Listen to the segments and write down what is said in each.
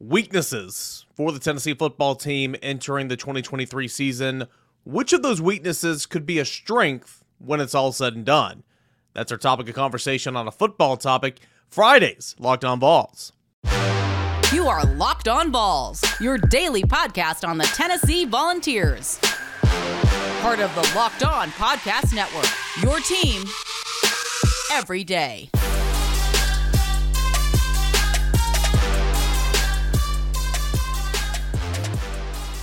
Weaknesses for the Tennessee football team entering the 2023 season. Which of those weaknesses could be a strength when it's all said and done? That's our topic of conversation on a football topic. Fridays, Locked On Vols. You are Locked On Vols, your daily podcast on the Tennessee Volunteers. Part of the Locked On Podcast Network, your team every day.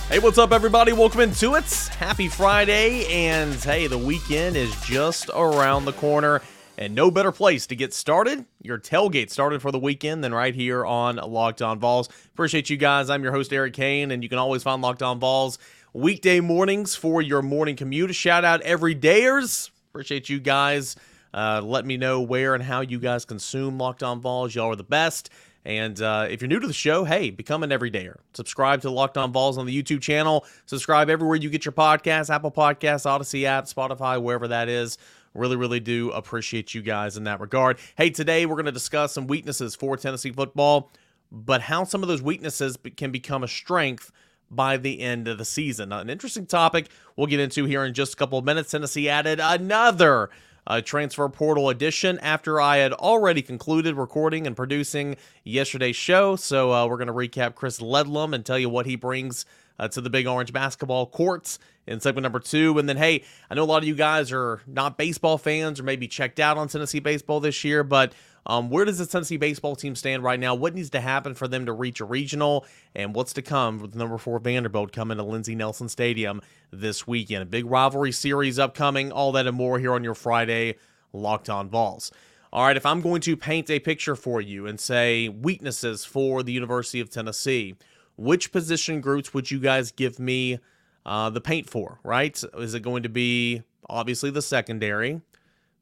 Hey, what's up, everybody? Welcome into it. Happy Friday, and hey, the weekend is just around the corner, and no better place to get started, your tailgate started for the weekend, than right here on Locked On Vols. Appreciate you guys. I'm your host, Eric Cain, and you can always find Locked On Vols weekday mornings for your morning commute. Shout out everydayers. Appreciate you guys. Uh, let me know where and how you guys consume Locked On Vols. Y'all are the best. And uh, if you're new to the show, hey, become an everydayer. Subscribe to Locked On Vols on the YouTube channel. Subscribe everywhere you get your podcasts Apple Podcasts, Odyssey app, Spotify, wherever that is. Really, really do appreciate you guys in that regard. Hey, today we're going to discuss some weaknesses for Tennessee football, but how some of those weaknesses can become a strength by the end of the season. An interesting topic we'll get into here in just a couple of minutes. Tennessee added another uh, transfer portal edition after I had already concluded recording and producing yesterday's show. So uh, we're going to recap Chris Ledlum and tell you what he brings uh, to the Big Orange basketball courts in segment number two. And then, hey, I know a lot of you guys are not baseball fans or maybe checked out on Tennessee baseball this year, but um, where does the Tennessee baseball team stand right now? What needs to happen for them to reach a regional? And what's to come with number four Vanderbilt coming to Lindsey Nelson Stadium this weekend? A big rivalry series upcoming, all that and more here on your Friday Locked On Vols. All right, if I'm going to paint a picture for you and say weaknesses for the University of Tennessee, which position groups would you guys give me uh, the paint for, right? Is it going to be obviously the secondary?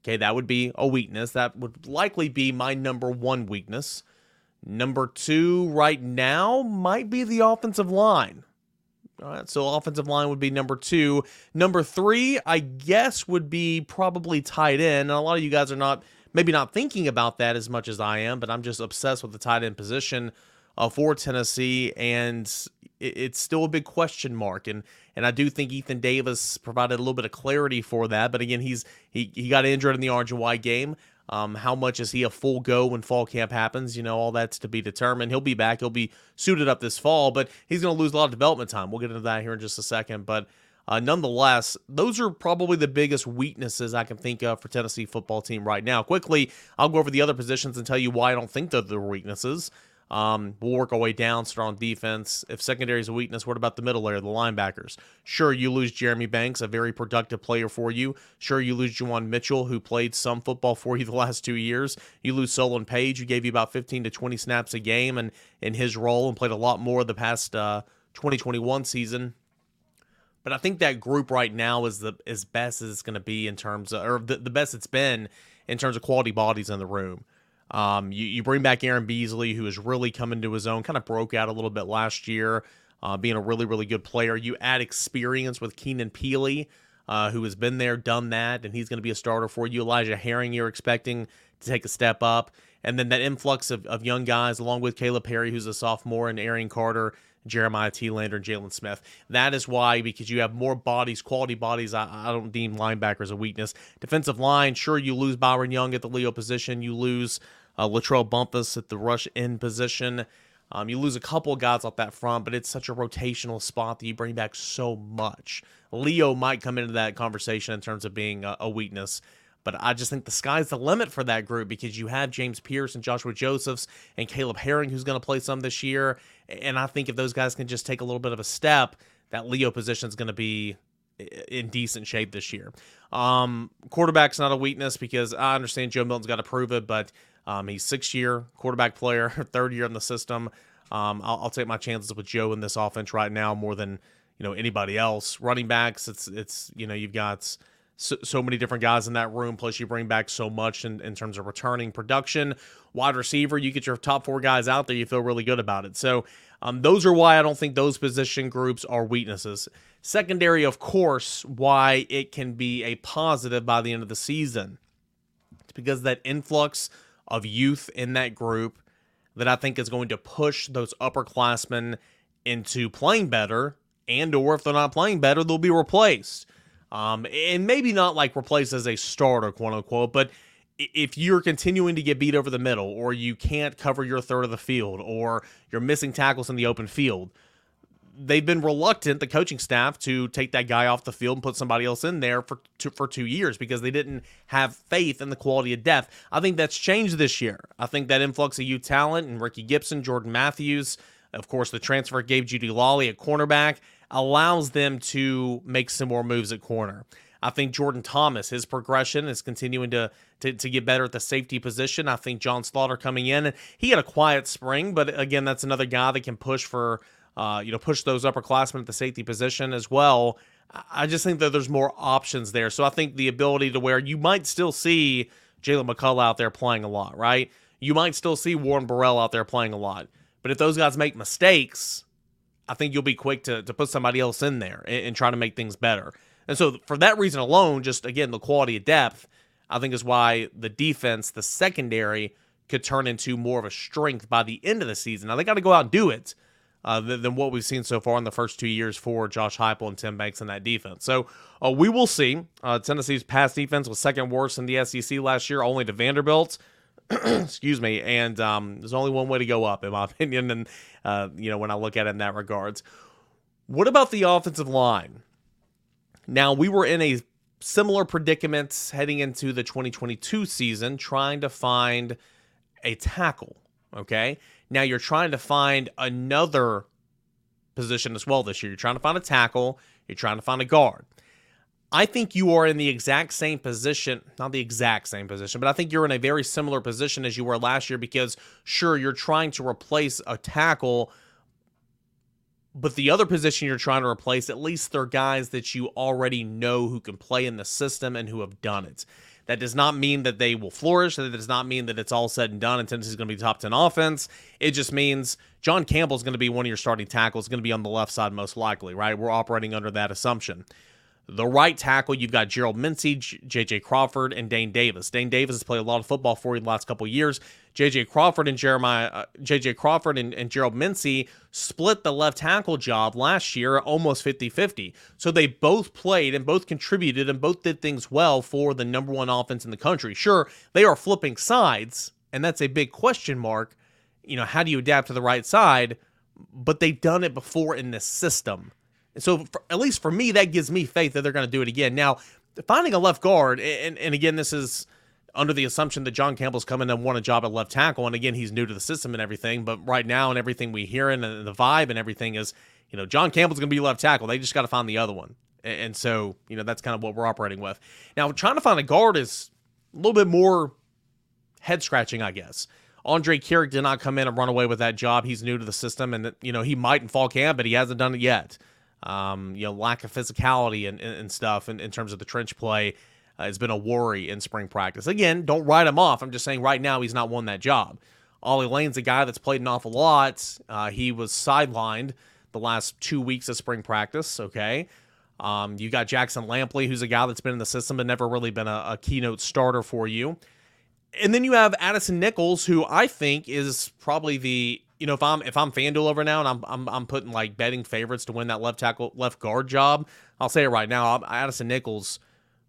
Okay, that would be a weakness. That would likely be my number one weakness. Number two, right now, might be the offensive line. All right, so offensive line would be number two. Number three, I guess, would be probably tight end. And a lot of you guys are not, maybe not thinking about that as much as I am, but I'm just obsessed with the tight end position uh, for Tennessee, and it, it's still a big question mark. And and I do think Ethan Davis provided a little bit of clarity for that. But again, he's he he got injured in the orange and white game. Um, how much is he a full go when fall camp happens? You know, all that's to be determined. He'll be back. He'll be suited up this fall, but he's going to lose a lot of development time. We'll get into that here in just a second. But uh, nonetheless, those are probably the biggest weaknesses I can think of for Tennessee football team right now. Quickly, I'll go over the other positions and tell you why I don't think they're the weaknesses. Um, we'll work our way down, start on defense. If secondary is a weakness, what about the middle layer, the linebackers? Sure, you lose Jeremy Banks, a very productive player for you. Sure, you lose Juwan Mitchell, who played some football for you the last two years. You lose Solon Page, who gave you about 15 to 20 snaps a game and in his role and played a lot more the past uh, 2021 season. But I think that group right now is the as best as it's going to be in terms of, or the, the best it's been in terms of quality bodies in the room. Um, you, you bring back Aaron Beasley, who has really come into his own, kind of broke out a little bit last year, uh, being a really, really good player. You add experience with Keenan Pili, uh, who has been there, done that, and he's going to be a starter for you. Elijah Herring, you're expecting to take a step up. And then that influx of, of young guys, along with Caleb Perry, who's a sophomore, and Aaron Carter, Jeremiah Telander, and Jalen Smith. That is why, because you have more bodies, quality bodies, I, I don't deem linebackers a weakness. Defensive line, sure, you lose Byron Young at the Leo position. You lose uh, LaTrell Bumphus at the rush in position. Um, you lose a couple guys off that front, but it's such a rotational spot that you bring back so much. Leo might come into that conversation in terms of being a, a weakness. But I just think the sky's the limit for that group because you have James Pierce and Joshua Josephs and Caleb Herring who's going to play some this year. And I think if those guys can just take a little bit of a step, that Leo position is going to be in decent shape this year. Um, quarterback's not a weakness because I understand Joe Milton's got to prove it, but um, he's six year quarterback player, third year in the system. Um, I'll, I'll, take my chances with Joe in this offense right now more than you know anybody else. Running backs, it's it's you know you've got so, so, many different guys in that room. Plus, you bring back so much in, in terms of returning production. Wide receiver, you get your top four guys out there, you feel really good about it. So, um, those are why I don't think those position groups are weaknesses. Secondary, of course, why it can be a positive by the end of the season. It's because that influx of youth in that group, that I think is going to push those upperclassmen into playing better, and or if they're not playing better, they'll be replaced. Um, and maybe not like replaced as a starter, quote unquote, but if you're continuing to get beat over the middle, or you can't cover your third of the field, or you're missing tackles in the open field, they've been reluctant, the coaching staff, to take that guy off the field and put somebody else in there for two, for two years because they didn't have faith in the quality of depth. I think that's changed this year. I think that influx of youth talent and Ricky Gibson, Jordan Matthews, of course, the transfer Gabe Jeudy-Lally at cornerback allows them to make some more moves at corner. I think Jordan Thomas, his progression is continuing to, to, to get better at the safety position. I think John Slaughter coming in, and he had a quiet spring, but again, that's another guy that can push for uh, you know, push those upperclassmen at the safety position as well. I just think that there's more options there. So I think the ability to where you might still see Jaylen McCollough out there playing a lot, right? You might still see Warren Burrell out there playing a lot. But if those guys make mistakes, I think you'll be quick to, to put somebody else in there and, and try to make things better. And so for that reason alone, just again, the quality of depth, I think is why the defense, the secondary, could turn into more of a strength by the end of the season. Now they got to go out and do it uh, than, than, what we've seen so far in the first two years for Josh Heupel and Tim Banks in that defense. So uh, we will see. Uh, Tennessee's pass defense was second worst in the SEC last year, only to Vanderbilt. Excuse me. And um, there's only one way to go up, in my opinion. And uh, you know when I look at it in that regards. What about the offensive line? Now we were in a similar predicament heading into the 2022 season, trying to find a tackle. Okay. Now you're trying to find another position as well this year. You're trying to find a tackle, you're trying to find a guard. I think you are in the exact same position, not the exact same position, but I think you're in a very similar position as you were last year because, sure, you're trying to replace a tackle, but the other position you're trying to replace, at least they're guys that you already know who can play in the system and who have done it. That does not mean that they will flourish. That does not mean that it's all said and done and Tennessee's going to be top 10 offense. It just means John Campbell's going to be one of your starting tackles, going to be on the left side most likely, right? We're operating under that assumption. The right tackle, you've got Gerald Mincey, J.J. Crawford, and Dane Davis. Dane Davis has played a lot of football for you the last couple years. J.J. Crawford and Jeremiah, uh, J.J. Crawford and, and Gerald Mincey split the left tackle job last year almost 50 50. So they both played and both contributed and both did things well for the number one offense in the country. Sure, they are flipping sides, and that's a big question mark. You know, how do you adapt to the right side? But they've done it before in this system. And so, for, at least for me, that gives me faith that they're going to do it again. Now, finding a left guard, and, and again, this is under the assumption that John Campbell's coming and won a job at left tackle. And again, he's new to the system and everything. But right now, and everything we hear and the vibe and everything is, you know, John Campbell's going to be left tackle. They just got to find the other one. And so, you know, that's kind of what we're operating with. Now, trying to find a guard is a little bit more head scratching, I guess. Andrej Karic did not come in and run away with that job. He's new to the system, and you know he might in fall camp, but he hasn't done it yet um, you know, lack of physicality and, and, and stuff in, in, terms of the trench play uh, has been a worry in spring practice. Again, don't write him off. I'm just saying right now he's not won that job. Ollie Lane's a guy that's played an awful lot. Uh, he was sidelined the last two weeks of spring practice. Okay. Um, you got Jackson Lampley, who's a guy that's been in the system but never really been a, a keynote starter for you. And then you have Addison Nichols, who I think is probably the you know, if I'm if I'm FanDuel over now and I'm I'm I'm putting like betting favorites to win that left tackle left guard job, I'll say it right now. Addison Nichols,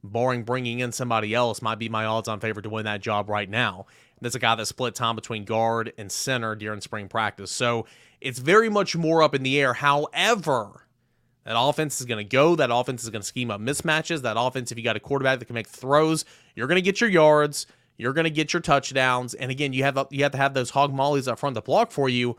barring bringing in somebody else, might be my odds-on favorite to win that job right now. That's a guy that split time between guard and center during spring practice, so it's very much more up in the air. However, that offense is going to go. That offense is going to scheme up mismatches. That offense, if you got a quarterback that can make throws, you're going to get your yards. You're going to get your touchdowns, and again, you have you have to have those hog mollies up front to block for you.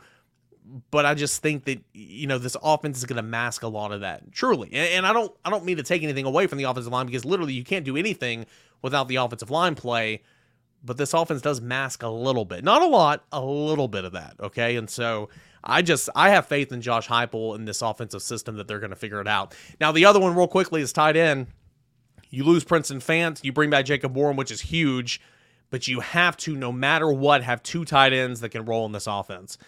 But I just think that you know this offense is going to mask a lot of that, truly. And, and I don't I don't mean to take anything away from the offensive line because literally you can't do anything without the offensive line play. But this offense does mask a little bit, not a lot, a little bit of that. Okay, and so I just I have faith in Josh Heupel in this offensive system that they're going to figure it out. Now the other one, real quickly, is tight end. You lose Princeton Fant, you bring back Jacob Warren, which is huge but you have to, no matter what, have two tight ends that can roll in this offense.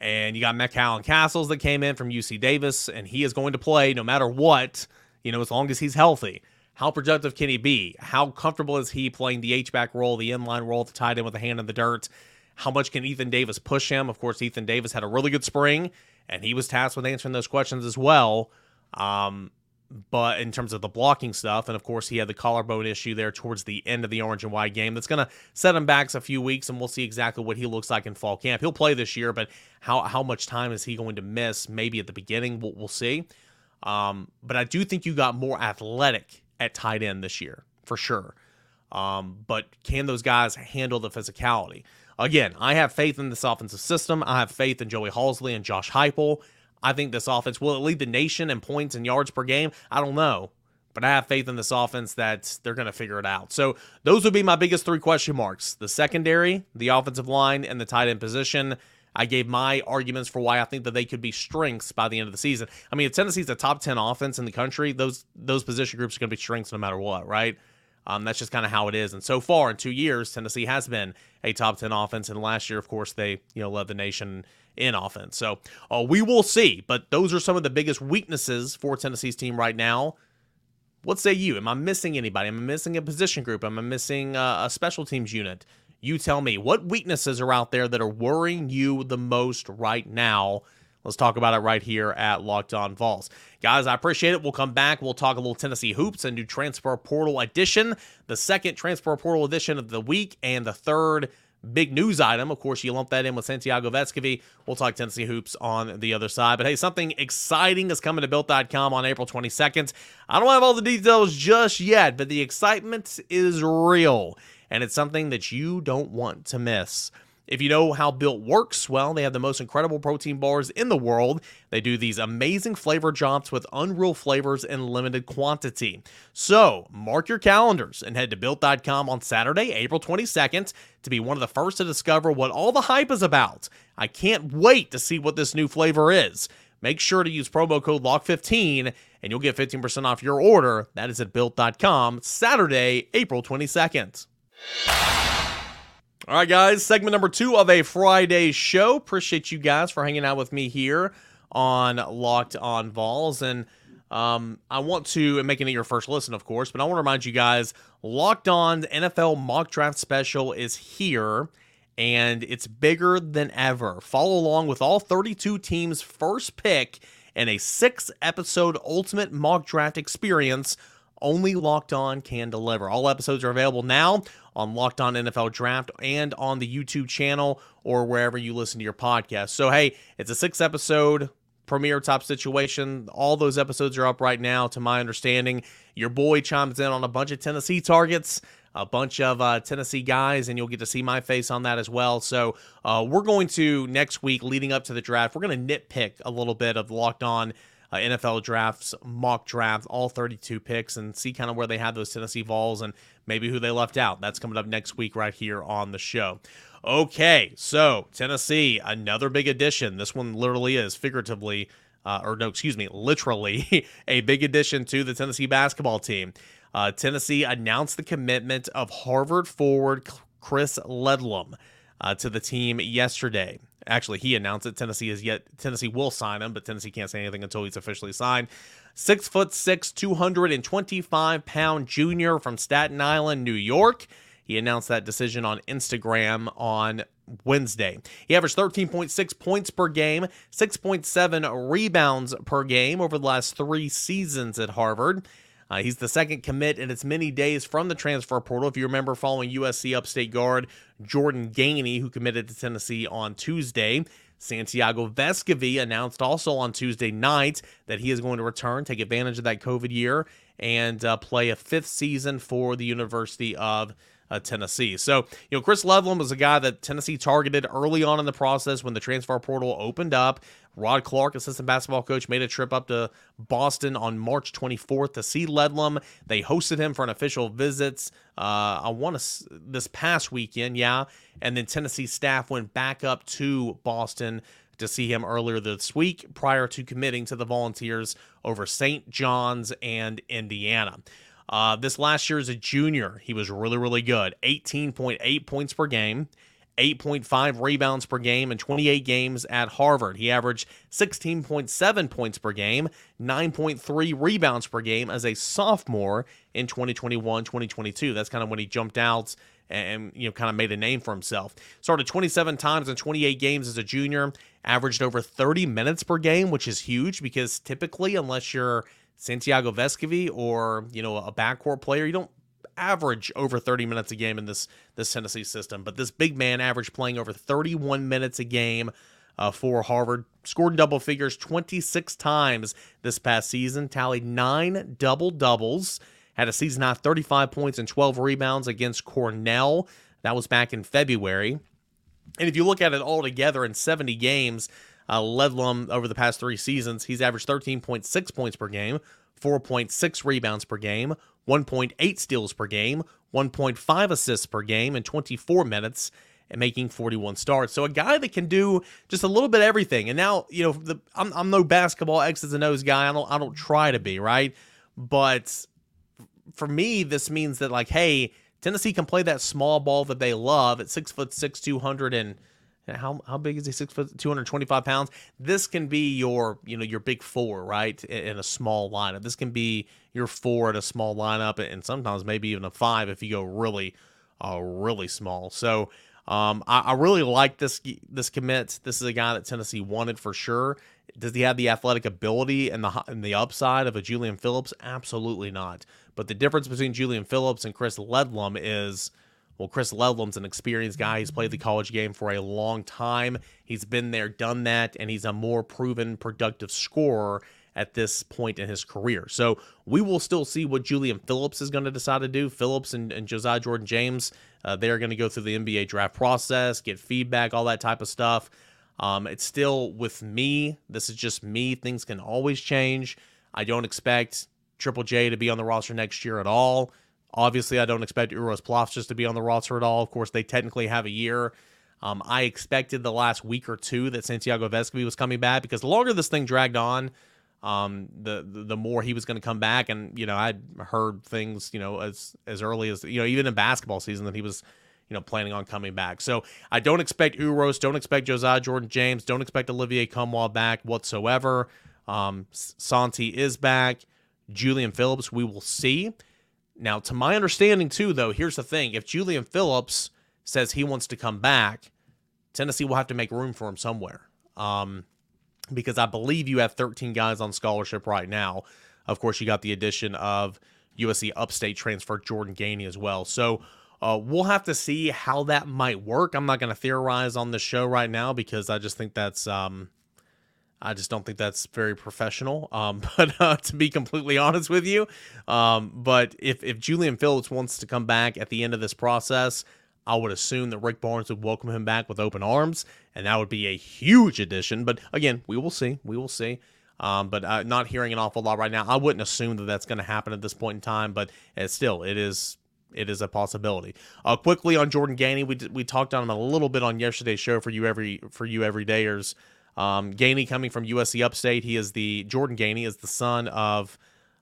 And you got McCallan Castles that came in from UC Davis, and he is going to play no matter what, you know, as long as he's healthy. How productive can he be? How comfortable is he playing the H-back role, the inline role, the tight end with a hand in the dirt? How much can Ethan Davis push him? Of course, Ethan Davis had a really good spring, and he was tasked with answering those questions as well. Um, but in terms of the blocking stuff, and of course, he had the collarbone issue there towards the end of the orange and white game. That's going to set him back a few weeks, and we'll see exactly what he looks like in fall camp. He'll play this year, but how how much time is he going to miss? Maybe at the beginning, we'll, we'll see. Um, but I do think you got more athletic at tight end this year for sure. Um, but can those guys handle the physicality? Again, I have faith in this offensive system. I have faith in Joey Halzle and Josh Heupel. I think this offense will it lead the nation in points and yards per game. I don't know, but I have faith in this offense that they're going to figure it out. So those would be my biggest three question marks: the secondary, the offensive line, and the tight end position. I gave my arguments for why I think that they could be strengths by the end of the season. I mean, if Tennessee's a top ten offense in the country, those those position groups are going to be strengths no matter what, right? Um, that's just kind of how it is. And so far in two years, Tennessee has been a top 10 offense. And last year, of course, they you know led the nation in offense. So uh, we will see. But those are some of the biggest weaknesses for Tennessee's team right now. What say you? Am I missing anybody? Am I missing a position group? Am I missing uh, a special teams unit? You tell me. What weaknesses are out there that are worrying you the most right now? Let's talk about it right here at Locked On Vols. Guys, I appreciate it. We'll come back. We'll talk a little Tennessee hoops and do transfer portal edition, the second transfer portal edition of the week, and the third big news item. Of course, you lump that in with Santiago Vescovi. We'll talk Tennessee hoops on the other side. But hey, something exciting is coming to built.com on April 22nd. I don't have all the details just yet, but the excitement is real, and it's something that you don't want to miss. If you know how Built works, well, they have the most incredible protein bars in the world. They do these amazing flavor drops with unreal flavors in limited quantity. So, mark your calendars and head to built.com on Saturday, April 22nd to be one of the first to discover what all the hype is about. I can't wait to see what this new flavor is. Make sure to use promo code LOCK15 and you'll get 15% off your order. That is at built.com, Saturday, April 22nd. All right, guys, segment number two of a Friday show. Appreciate you guys for hanging out with me here on Locked On Vols. And um, I want to, and making it your first listen, of course, but I want to remind you guys Locked On NFL mock draft special is here and it's bigger than ever. Follow along with all 32 teams' first pick in a six episode ultimate mock draft experience only Locked On can deliver. All episodes are available now on Locked On NFL Draft and on the YouTube channel or wherever you listen to your podcast. So, hey, it's a six episode premiere top situation. All those episodes are up right now, to my understanding. Your boy chimes in on a bunch of Tennessee targets. A bunch of uh, Tennessee guys, and you'll get to see my face on that as well. So, uh, we're going to next week, leading up to the draft, we're going to nitpick a little bit of Locked On uh, NFL drafts, mock draft, all 32 picks, and see kind of where they have those Tennessee Vols and maybe who they left out. That's coming up next week right here on the show. Okay, so Tennessee, another big addition. This one literally is figuratively, uh, or no, excuse me, literally a big addition to the Tennessee basketball team. Uh, Tennessee announced the commitment of Harvard forward Chris Ledlum uh, to the team yesterday. Actually, he announced it. Tennessee is yet Tennessee will sign him, but Tennessee can't say anything until he's officially signed. Six foot six, 225 pound junior from Staten Island, New York. He announced that decision on Instagram on Wednesday. He averaged 13.6 points per game, 6.7 rebounds per game over the last three seasons at Harvard. Uh, he's the second commit in its many days from the transfer portal. If you remember following USC upstate guard Jordan Gainey, who committed to Tennessee on Tuesday. Santiago Vescovi announced also on Tuesday night that he is going to return, take advantage of that COVID year, and uh, play a fifth season for the University of uh, Tennessee. So, you know, Chris Ledlum was a guy that Tennessee targeted early on in the process when the transfer portal opened up. Rod Clark, assistant basketball coach, made a trip up to Boston on March 24th to see Ledlum. They hosted him for an official visit. Uh, I want to this past weekend, yeah. And then Tennessee staff went back up to Boston to see him earlier this week prior to committing to the Volunteers over St. John's and Indiana. Uh, this last year as a junior, he was really, really good. 18.8 points per game, 8.5 rebounds per game in 28 games at Harvard. He averaged 16.7 points per game, 9.3 rebounds per game as a sophomore in 2021 2022. That's kind of when he jumped out and you know kind of made a name for himself. Started 27 times in 28 games as a junior, averaged over 30 minutes per game, which is huge because typically, unless you're Santiago Vescovi or you know a backcourt player, you don't average over 30 minutes a game in this this Tennessee system. But this big man averaged playing over 31 minutes a game. Uh, for Harvard. Scored in double figures 26 times this past season, tallied nine double doubles, had a season high 35 points and 12 rebounds against Cornell. That was back in February. And if you look at it all together in 70 games, uh, Ledlum over the past three seasons, he's averaged 13.6 points per game, 4.6 rebounds per game, 1.8 steals per game, 1.5 assists per game in 24 minutes, and making 41 starts. So a guy that can do just a little bit everything. And now, you know, the, I'm, I'm no basketball X's and O's guy. I don't I don't try to be right, but for me, this means that like, hey, Tennessee can play that small ball that they love at six foot six, 200 and how how big is he? Six foot, two hundred twenty five pounds. This can be your you know your big four, right? In a small lineup, this can be your four in a small lineup, and sometimes maybe even a five if you go really, uh, really small. So um, I, I, really like this this commit. This is a guy that Tennessee wanted for sure. Does he have the athletic ability and the and the upside of a Julian Phillips? Absolutely not. But the difference between Julian Phillips and Chris Ledlum is, well, Chris Ledlum's an experienced guy. He's played the college game for a long time. He's been there, done that, and he's a more proven, productive scorer at this point in his career. So we will still see what Julian Phillips is going to decide to do. Phillips and, and Josiah Jordan James, uh, they're going to go through the NBA draft process, get feedback, all that type of stuff. Um, it's still with me. This is just me. Things can always change. I don't expect Triple J to be on the roster next year at all. Obviously, I don't expect Uros Plavsic to be on the roster at all. Of course, they technically have a year. Um, I expected the last week or two that Santiago Vescovi was coming back because the longer this thing dragged on, um, the, the more he was going to come back. And you know, I'd heard things, you know, as as early as you know, even in basketball season, that he was, you know, planning on coming back. So I don't expect Uros, don't expect Josiah Jordan James, don't expect Olivier Nkamhoua back whatsoever. Um, Santi is back. Julian Phillips, we will see. Now, to my understanding, too, though, here's the thing: if Julian Phillips says he wants to come back, Tennessee will have to make room for him somewhere. Um, because I believe you have 13 guys on scholarship right now. Of course, you got the addition of USC upstate transfer Jordan Gainey as well. So uh, we'll have to see how that might work. I'm not going to theorize on the show right now because I just think that's. Um, I just don't think that's very professional. Um, but uh, to be completely honest with you, um, but if if Julian Phillips wants to come back at the end of this process, I would assume that Rick Barnes would welcome him back with open arms, and that would be a huge addition. But again, we will see. We will see. Um, but uh, not hearing an awful lot right now. I wouldn't assume that that's going to happen at this point in time, but it's still, it is it is a possibility. Uh, quickly on Jordan Gainey, we we talked on him a little bit on yesterday's show for you every for you everydayers. Um, Gainey coming from USC Upstate, he is the Jordan Gainey is the son of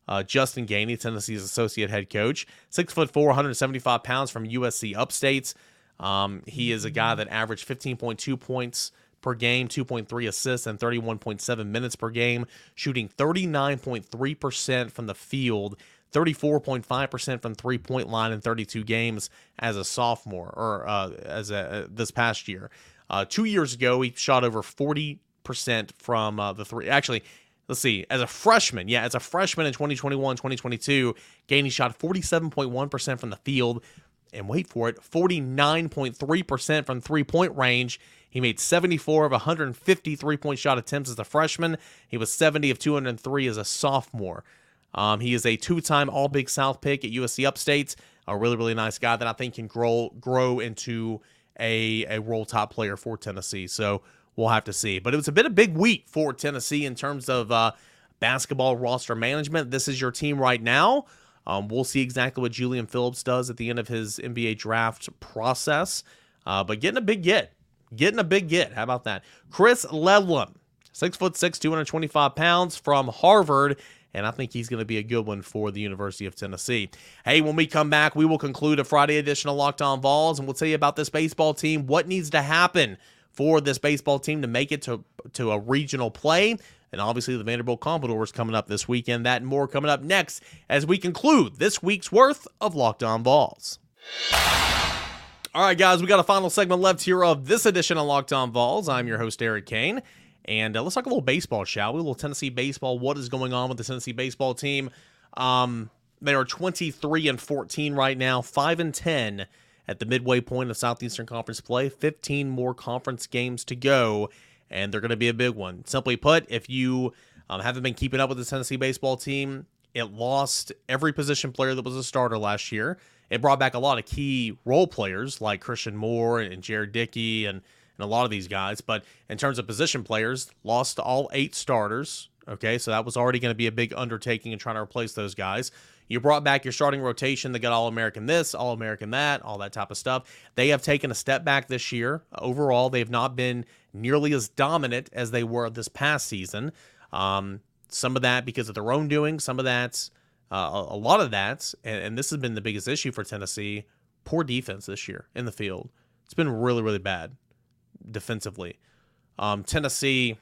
uh, Justin Gainey, Tennessee's associate head coach, six foot four, 175 pounds from USC Upstate. Um, he is a guy that averaged 15.2 points per game, 2.3 assists, and 31.7 minutes per game, shooting 39.3% from the field, 34.5% from three point line in 32 games as a sophomore or uh, as a, uh, this past year. Uh, two years ago, he shot over 40% from uh, the three. Actually, let's see, as a freshman, yeah, as a freshman in 2021, 2022, Gainey shot 47.1% from the field. And wait for it, 49.3% from three point range. He made 74 of 150 three point shot attempts as a freshman. He was 70 of 203 as a sophomore. Um, he is a two time All Big South pick at USC Upstate. A really, really nice guy that I think can grow grow into a, a role top player for Tennessee. So we'll have to see. But it was a bit of big week for Tennessee in terms of uh, basketball roster management. This is your team right now. Um, we'll see exactly what Julian Phillips does at the end of his NBA draft process. Uh, but getting a big get, getting a big get. How about that? Chris Ledlum, six foot six, 225 pounds from Harvard. And I think he's going to be a good one for the University of Tennessee. Hey, when we come back, we will conclude a Friday edition of Locked On Vols, and we'll tell you about this baseball team, what needs to happen for this baseball team to make it to, to a regional play. And obviously, the Vanderbilt Commodores coming up this weekend. That and more coming up next as we conclude this week's worth of Locked On Vols. All right, guys, we got a final segment left here of this edition of Locked On Vols. I'm your host, Eric Cain. And uh, let's talk a little baseball, shall we? A little Tennessee baseball. What is going on with the Tennessee baseball team? Um, they are 23 and 14 right now, 5 and 10 at the midway point of Southeastern Conference play. 15 more conference games to go, and they're going to be a big one. Simply put, if you um, haven't been keeping up with the Tennessee baseball team, it lost every position player that was a starter last year. It brought back a lot of key role players like Christian Moore and Jared Dickey and, and a lot of these guys. But in terms of position players, lost all eight starters. Okay, so that was already going to be a big undertaking in trying to replace those guys. You brought back your starting rotation that got All American this, All American that, all that type of stuff. They have taken a step back this year. Overall, they've not been nearly as dominant as they were this past season. Um, some of that because of their own doing, some of that's uh, a, lot of that, and, and this has been the biggest issue for Tennessee poor defense this year in the field. It's been really, really bad defensively. Um, Tennessee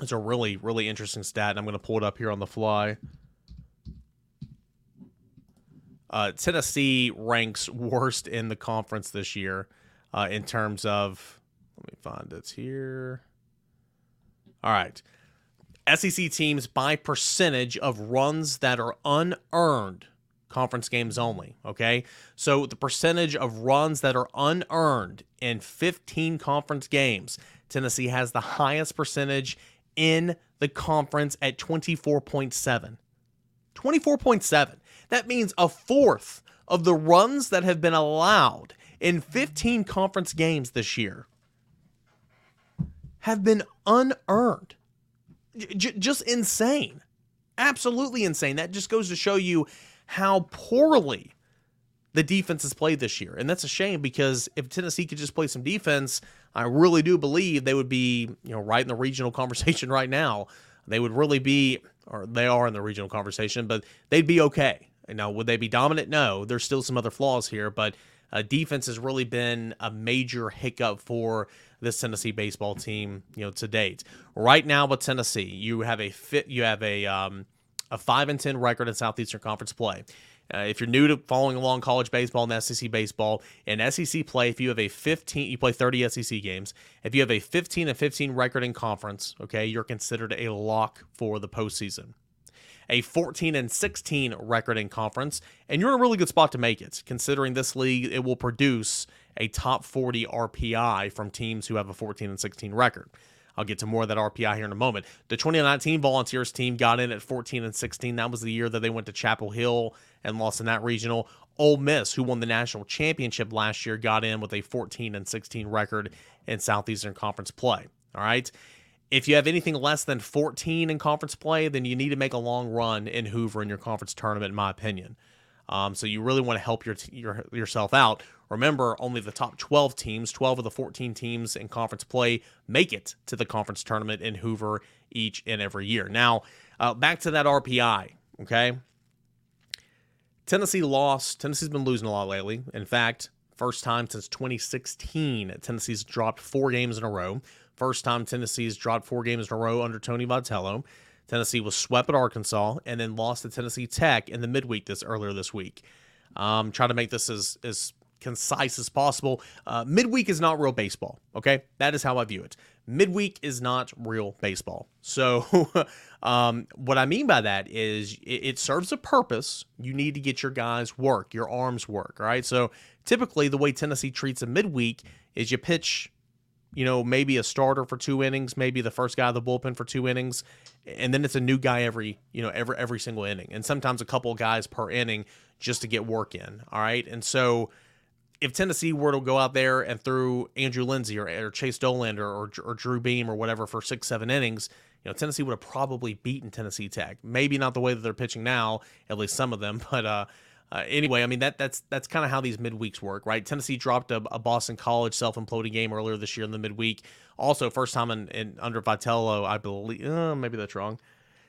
is a really, really interesting stat, and I'm going to pull it up here on the fly. Uh, Tennessee ranks worst in the conference this year uh, in terms of. Let me find it here. All right. SEC teams by percentage of runs that are unearned conference games only. Okay. So the percentage of runs that are unearned in 15 conference games, Tennessee has the highest percentage in the conference at 24.7. 24.7. That means a fourth of the runs that have been allowed in 15 conference games this year have been unearned. J- just insane. Absolutely insane. That just goes to show you how poorly the defense has played this year. And that's a shame because if Tennessee could just play some defense, I really do believe they would be, you know, right in the regional conversation right now. They would really be, or they are in the regional conversation, but they'd be okay. You know, would they be dominant? No, there's still some other flaws here, but uh, defense has really been a major hiccup for this Tennessee baseball team, you know, to date. Right now with Tennessee, you have a fit, you have a um, a five and ten record in Southeastern Conference play. Uh, if you're new to following along college baseball and SEC baseball, and SEC play, if you have a 15, you play 30 SEC games. If you have a 15 and 15 record in conference, okay, you're considered a lock for the postseason a 14 and 16 record in conference, and you're in a really good spot to make it, considering this league it will produce a top 40 RPI from teams who have a 14 and 16 record. I'll get to more of that RPI here in a moment. The 2019 Volunteers team got in at 14 and 16. That was the year that they went to Chapel Hill and lost in that regional. Ole Miss, who won the national championship last year, got in with a 14 and 16 record in Southeastern Conference play. All right. If you have anything less than 14 in conference play, then you need to make a long run in Hoover in your conference tournament, in my opinion. Um, so you really want to help your, your yourself out. Remember, only the top 12 teams, 12 of the 14 teams in conference play, make it to the conference tournament in Hoover each and every year. Now, uh, back to that RPI, okay? Tennessee lost. Tennessee's been losing a lot lately. In fact, first time since 2016, Tennessee's dropped four games in a row. First time Tennessee's dropped four games in a row under Tony Vitello. Tennessee was swept at Arkansas and then lost to Tennessee Tech in the midweek this earlier this week. Um, try to make this as as concise as possible. Uh, midweek is not real baseball. Okay, that is how I view it. Midweek is not real baseball. So, um, what I mean by that is it, it, serves a purpose. You need to get your guys work, your arms work. All right. So typically, the way Tennessee treats a midweek is you pitch you know, maybe a starter for two innings, maybe the first guy of the bullpen for two innings, and then it's a new guy every, you know, every every single inning, and sometimes a couple guys per inning just to get work in. All right, and so if Tennessee were to go out there and throw Andrew Lindsey or, or Chase Dollander or, or Drew Beam or whatever for six seven innings, you know, Tennessee would have probably beaten Tennessee Tech. Maybe not the way that they're pitching now, at least some of them, but uh, uh, anyway, I mean that that's that's kind of how these midweeks work, right? Tennessee dropped a, a Boston College self-imploding game earlier this year in the midweek. Also, first time in, in under Vitello, I believe. Uh, maybe that's wrong.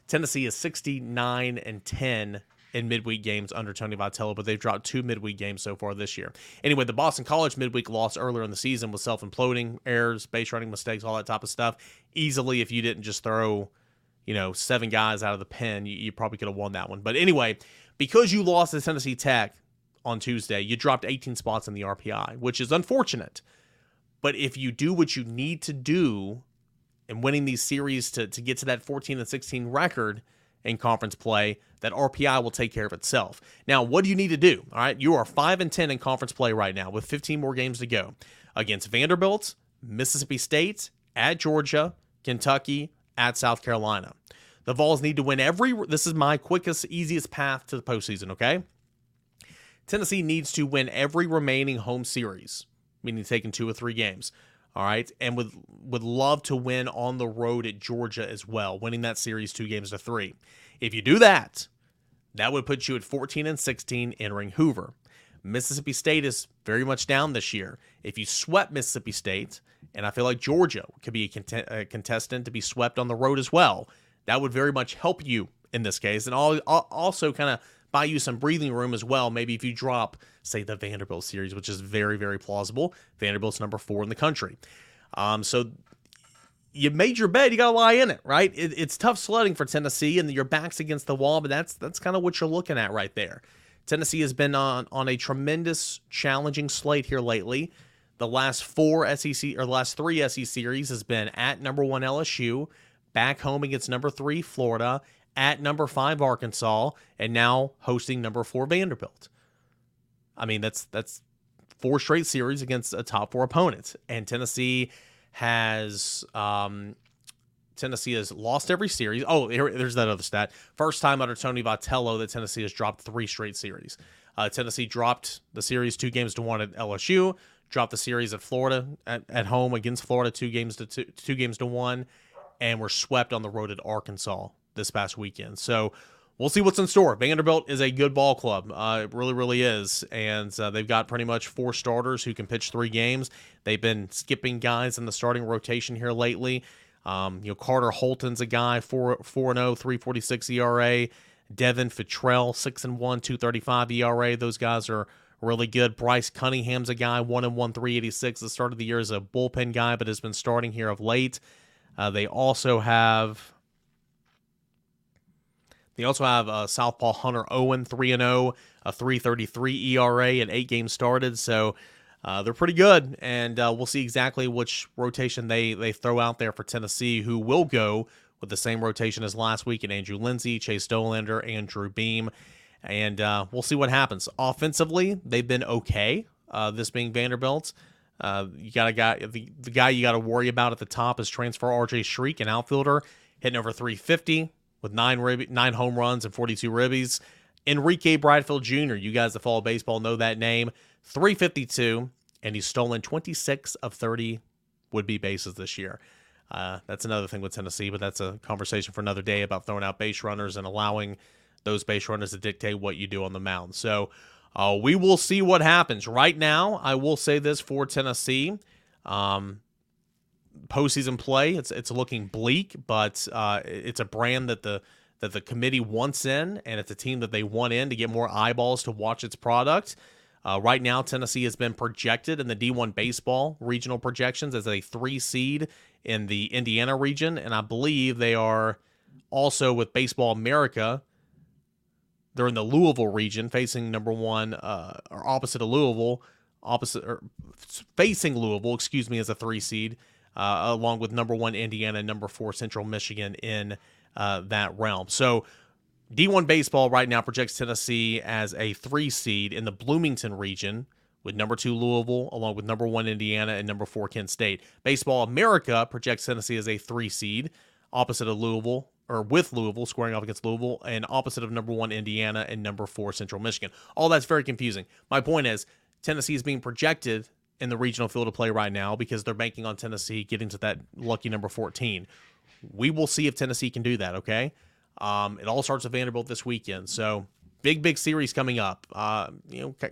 Tennessee is 69 and 10 in midweek games under Tony Vitello, but they've dropped two midweek games so far this year. Anyway, the Boston College midweek loss earlier in the season was self-imploding errors, base running mistakes, all that type of stuff. Easily, if you didn't just throw, you know, seven guys out of the pen, you, you probably could have won that one. But anyway, because you lost to Tennessee Tech on Tuesday, you dropped 18 spots in the RPI, which is unfortunate. But if you do what you need to do in winning these series to, to get to that 14 and 16 record in conference play, that RPI will take care of itself. Now, what do you need to do? All right, you are 5 and 10 in conference play right now with 15 more games to go against Vanderbilt, Mississippi State, at Georgia, Kentucky, at South Carolina. The Vols need to win every. This is my quickest, easiest path to the postseason, okay? Tennessee needs to win every remaining home series, meaning taking two or three games. All right. And would would love to win on the road at Georgia as well, winning that series two games to three. If you do that, that would put you at 14 and 16 entering Hoover. Mississippi State is very much down this year. If you swept Mississippi State, and I feel like Georgia could be a, cont- a contestant to be swept on the road as well, that would very much help you in this case, and also kind of buy you some breathing room as well. Maybe if you drop, say, the Vanderbilt series, which is very, very plausible. Vanderbilt's number four in the country. Um, so you made your bed, you got to lie in it, right? It, it's tough sledding for Tennessee, and your back's against the wall, but that's that's kind of what you're looking at right there. Tennessee has been on on a tremendous, challenging slate here lately. The last four SEC or the last three SEC series has been at number one LSU, back home against number three Florida, at number five Arkansas, and now hosting number four Vanderbilt. I mean, that's that's four straight series against a top four opponent, and Tennessee has um, Tennessee has lost every series. Oh, here, there's that other stat. First time under Tony Vitello that Tennessee has dropped three straight series. Uh, Tennessee dropped the series two games to one at LSU, dropped the series at Florida at, at home against Florida two games to two, two games to one, and were swept on the road at Arkansas this past weekend. So we'll see what's in store. Vanderbilt is a good ball club. Uh, it really, really is. And uh, they've got pretty much four starters who can pitch three games. They've been skipping guys in the starting rotation here lately. Um, you know, Carter Holton's a guy, 4 4 0, 346 ERA. Devin Futrell, 6 and 1, 235 ERA. Those guys are really good. Bryce Cunningham's a guy, 1 and 1, 386. The start of the year as a bullpen guy, but has been starting here of late. Uh, they also have they also have uh, Southpaw Hunter Owen, 3 0, a 333 ERA, and eight games started. So uh, they're pretty good. And uh, we'll see exactly which rotation they, they throw out there for Tennessee, who will go with the same rotation as last week in Andrew Lindsey, Chase Dollander, Andrew Beam. And uh, we'll see what happens. Offensively, they've been okay, uh, this being Vanderbilt. Uh, you got a guy, the, the guy you got to worry about at the top is transfer RJ Schreck, an outfielder, hitting over 350 with nine rib- nine home runs and 42 ribbies. Enrique Bradfield Jr., you guys that follow baseball know that name, 352, and he's stolen 26 of 30 would be bases this year. Uh, that's another thing with Tennessee, but that's a conversation for another day about throwing out base runners and allowing those base runners to dictate what you do on the mound. So uh, we will see what happens. Right now, I will say this for Tennessee. Um, postseason play. It's it's looking bleak, but uh, it's a brand that the that the committee wants in, and it's a team that they want in to get more eyeballs to watch its product. Uh, right now, Tennessee has been projected in the D1 baseball regional projections as a three seed in the Indiana region, and I believe they are also with Baseball America. They're in the Louisville region, facing number one uh, or opposite of Louisville, opposite or facing Louisville, excuse me, as a three seed uh, along with number one Indiana number four Central Michigan in uh, that realm. So D1 baseball right now projects Tennessee as a three seed in the Bloomington region with number two Louisville, along with number one Indiana and number four Kent State. Baseball America projects Tennessee as a three seed, opposite of Louisville, or with Louisville, squaring off against Louisville, and opposite of number one Indiana and number four Central Michigan. All that's very confusing. My point is, Tennessee is being projected in the regional field of play right now because they're banking on Tennessee getting to that lucky number 14. We will see if Tennessee can do that, okay? Um, it all starts with Vanderbilt this weekend. So, big, big series coming up. Uh, you know,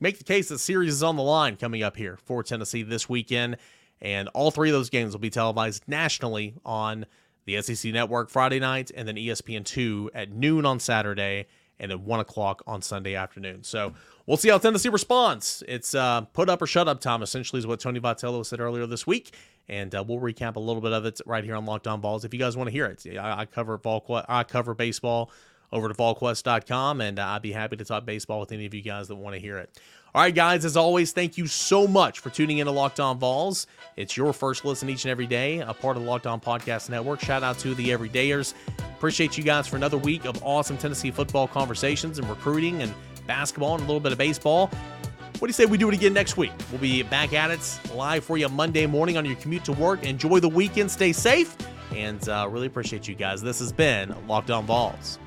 make the case that series is on the line coming up here for Tennessee this weekend. And all three of those games will be televised nationally on the SEC Network Friday night and then ESPN2 at noon on Saturday and at 1 o'clock on Sunday afternoon. So we'll see how Tennessee responds. It's uh, put up or shut up time, essentially, is what Tony Vitello said earlier this week. And uh, we'll recap a little bit of it right here on Locked On Vols if you guys want to hear it. I, I cover ball, I cover baseball over to volquest.com, and uh, I'd be happy to talk baseball with any of you guys that want to hear it. All right, guys, as always, thank you so much for tuning in to Locked On Vols. It's your first listen each and every day, a part of the Locked On Podcast Network. Shout out to the Everydayers. Appreciate you guys for another week of awesome Tennessee football conversations and recruiting and basketball and a little bit of baseball. What do you say we do it again next week? We'll be back at it live for you Monday morning on your commute to work. Enjoy the weekend, stay safe, and uh, really appreciate you guys. This has been Locked On Vols.